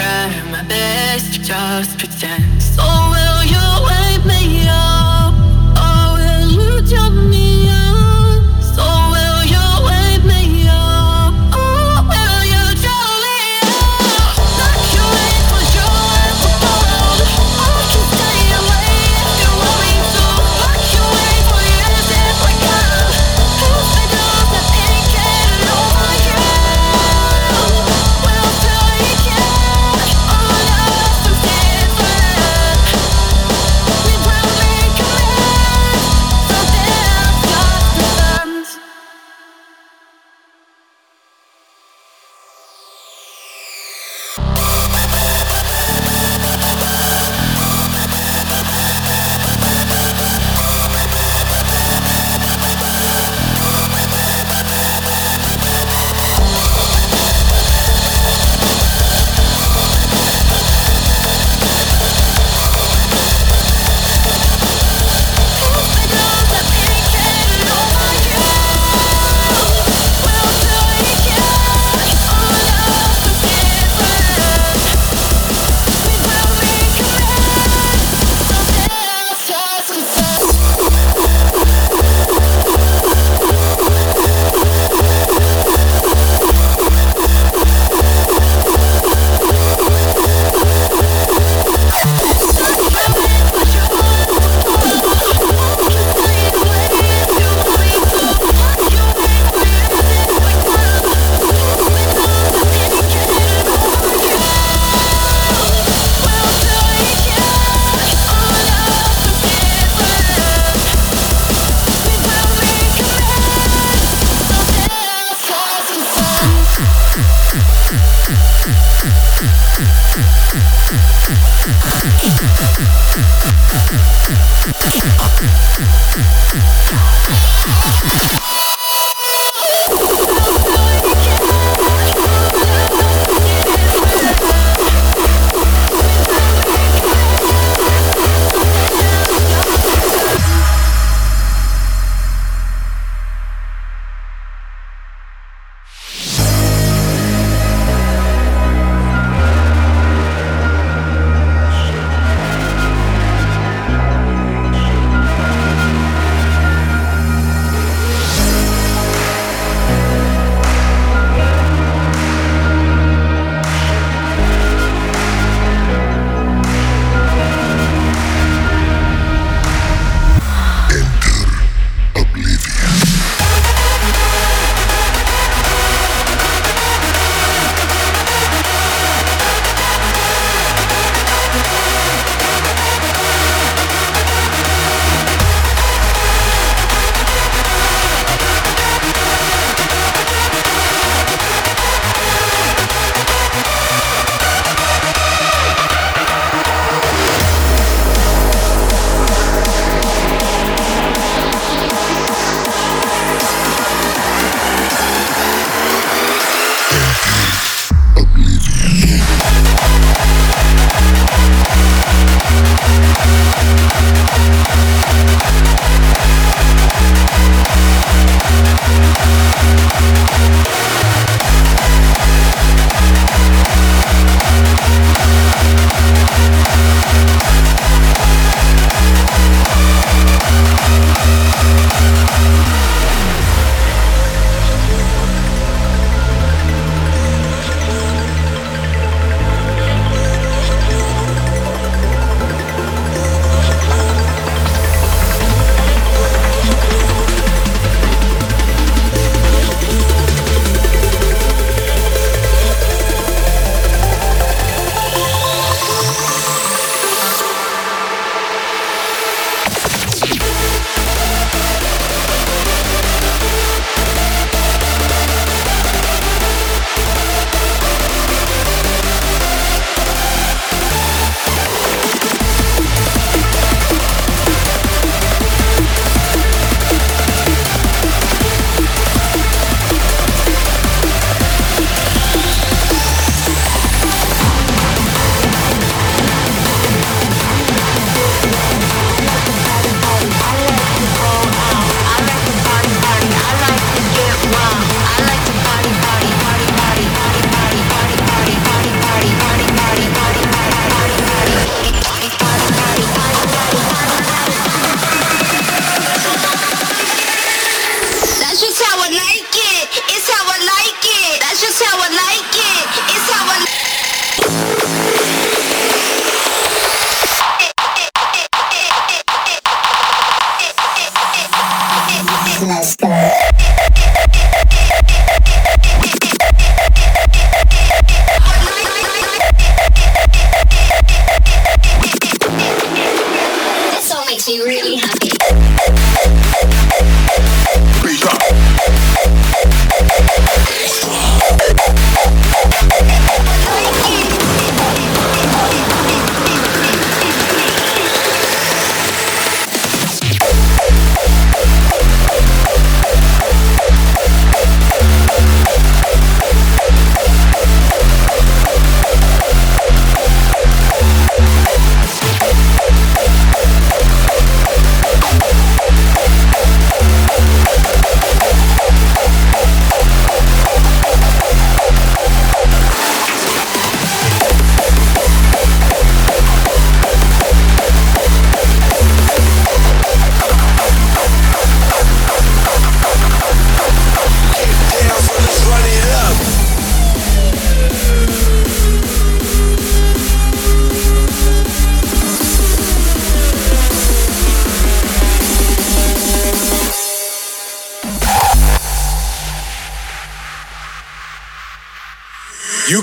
try my best to just pretend. you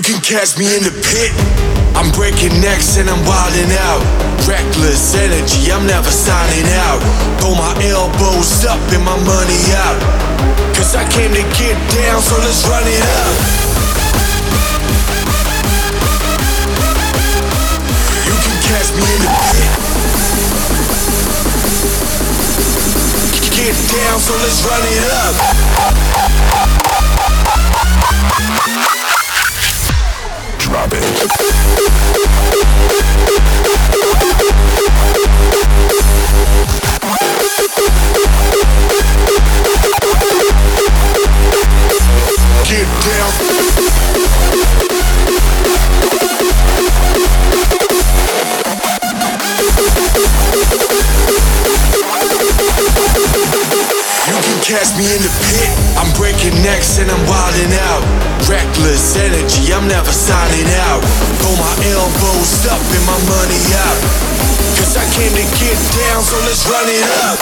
can catch me in the pit. I'm breaking necks and I'm wilding out. Reckless energy, I'm never signing out. Throw my elbows up and my money out. Cause I came to get down, so let's run it up. You can catch me in the pit. Get down, so let's run it up drop. Get down. Catch me in the pit. I'm breaking necks and I'm wilding out. Reckless energy, I'm never signing out. Throw my elbows up and my money out. Cause I came to get down, so let's run it up.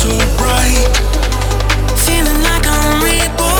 so bright, feeling like I'm reborn.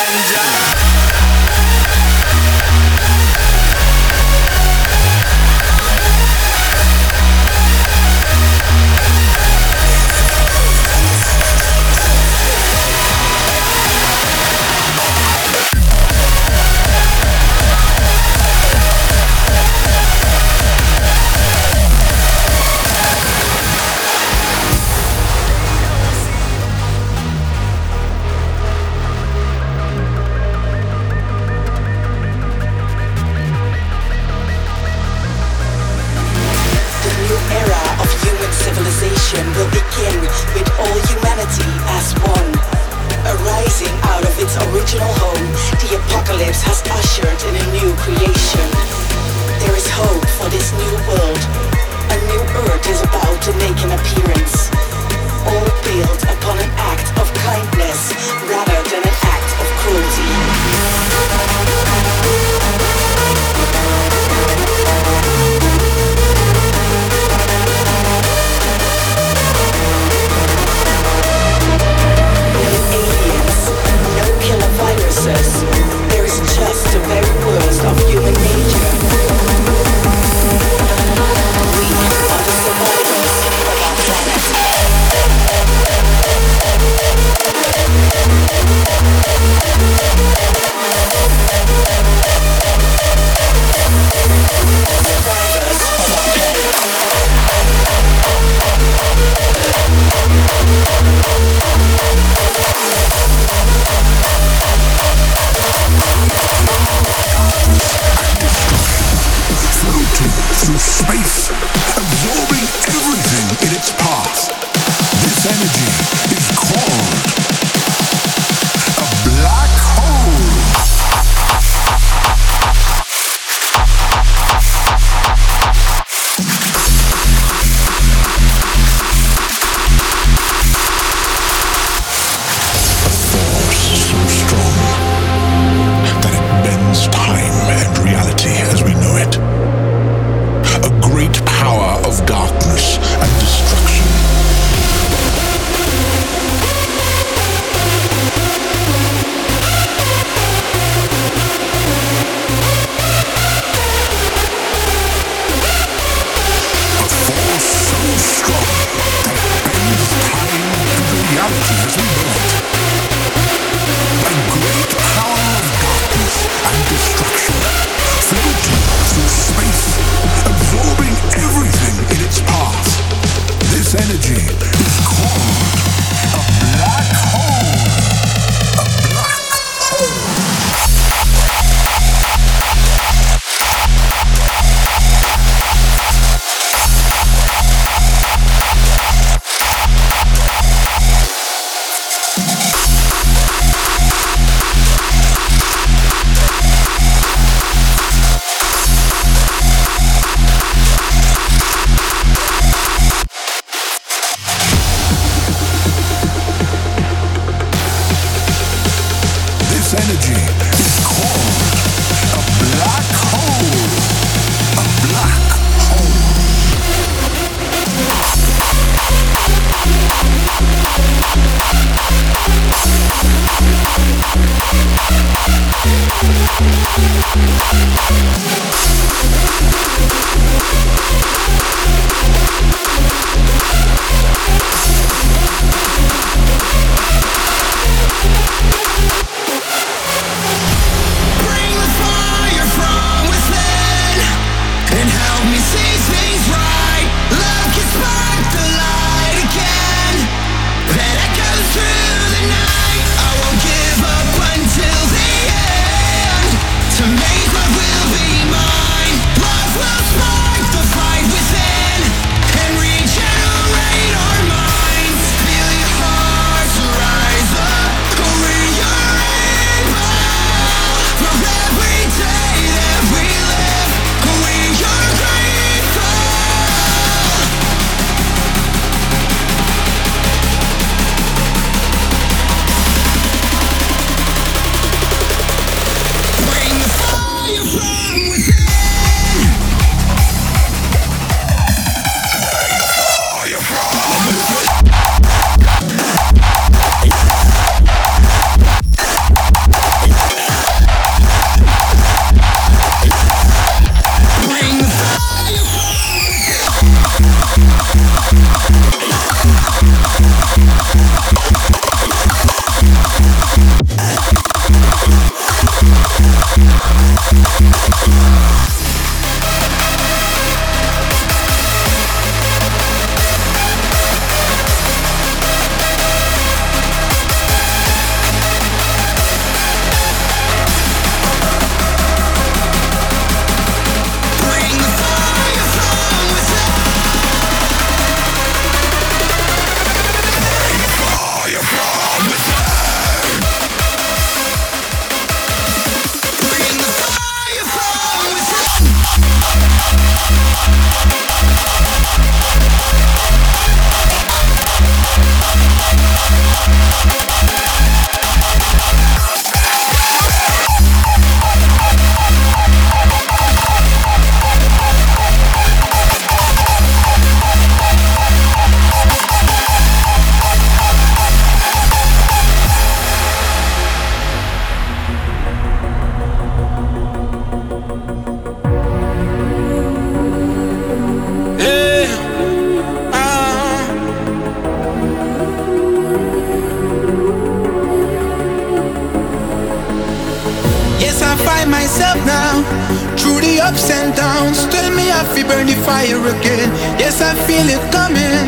can feel it coming.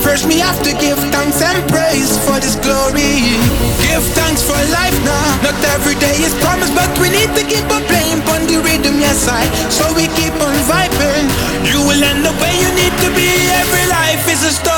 First, me have to give thanks and praise for this glory. Give thanks for life now. Not every day is promised, but we need to keep on playing on the rhythm, yes I. So we keep on vibing. You will end up where you need to be. Every life is a story.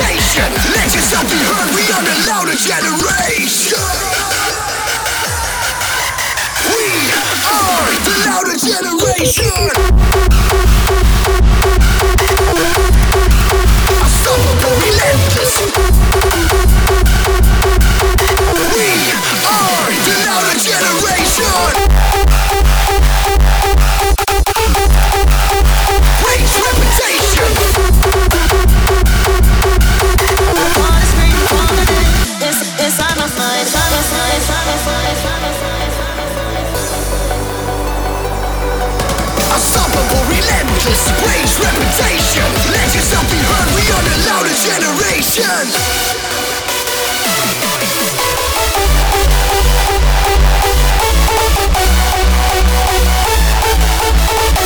Reputation. Legends of the heard, we are the louder generation. We are the louder generation. Unstoppable, relentless. Reputation. Legends of the heard, we are the louder generation.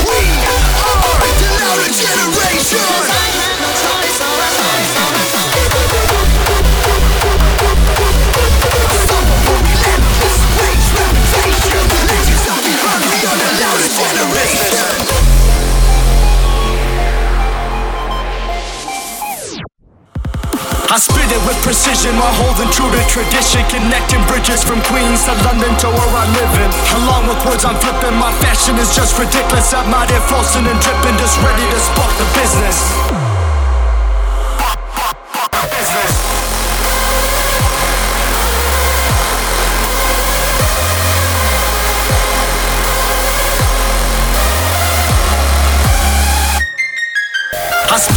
We are the louder generation. It with precision while holding true to tradition. Connecting bridges from Queens to London to where I live in. Along with words I'm flipping, my fashion is just ridiculous. I'm out here flossing and dripping, just ready to spark the. Business.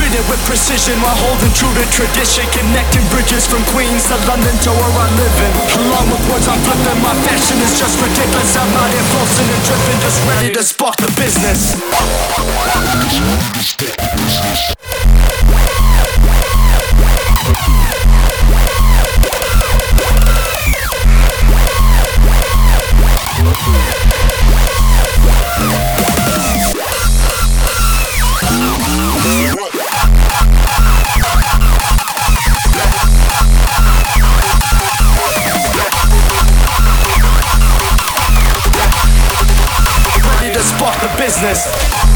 Spit it with precision while holding true to tradition. Connecting bridges from Queens to London to where I live in. Along with words I'm flipping, my fashion is just ridiculous. I'm out here and dripping, just ready to spark the business. Ready business.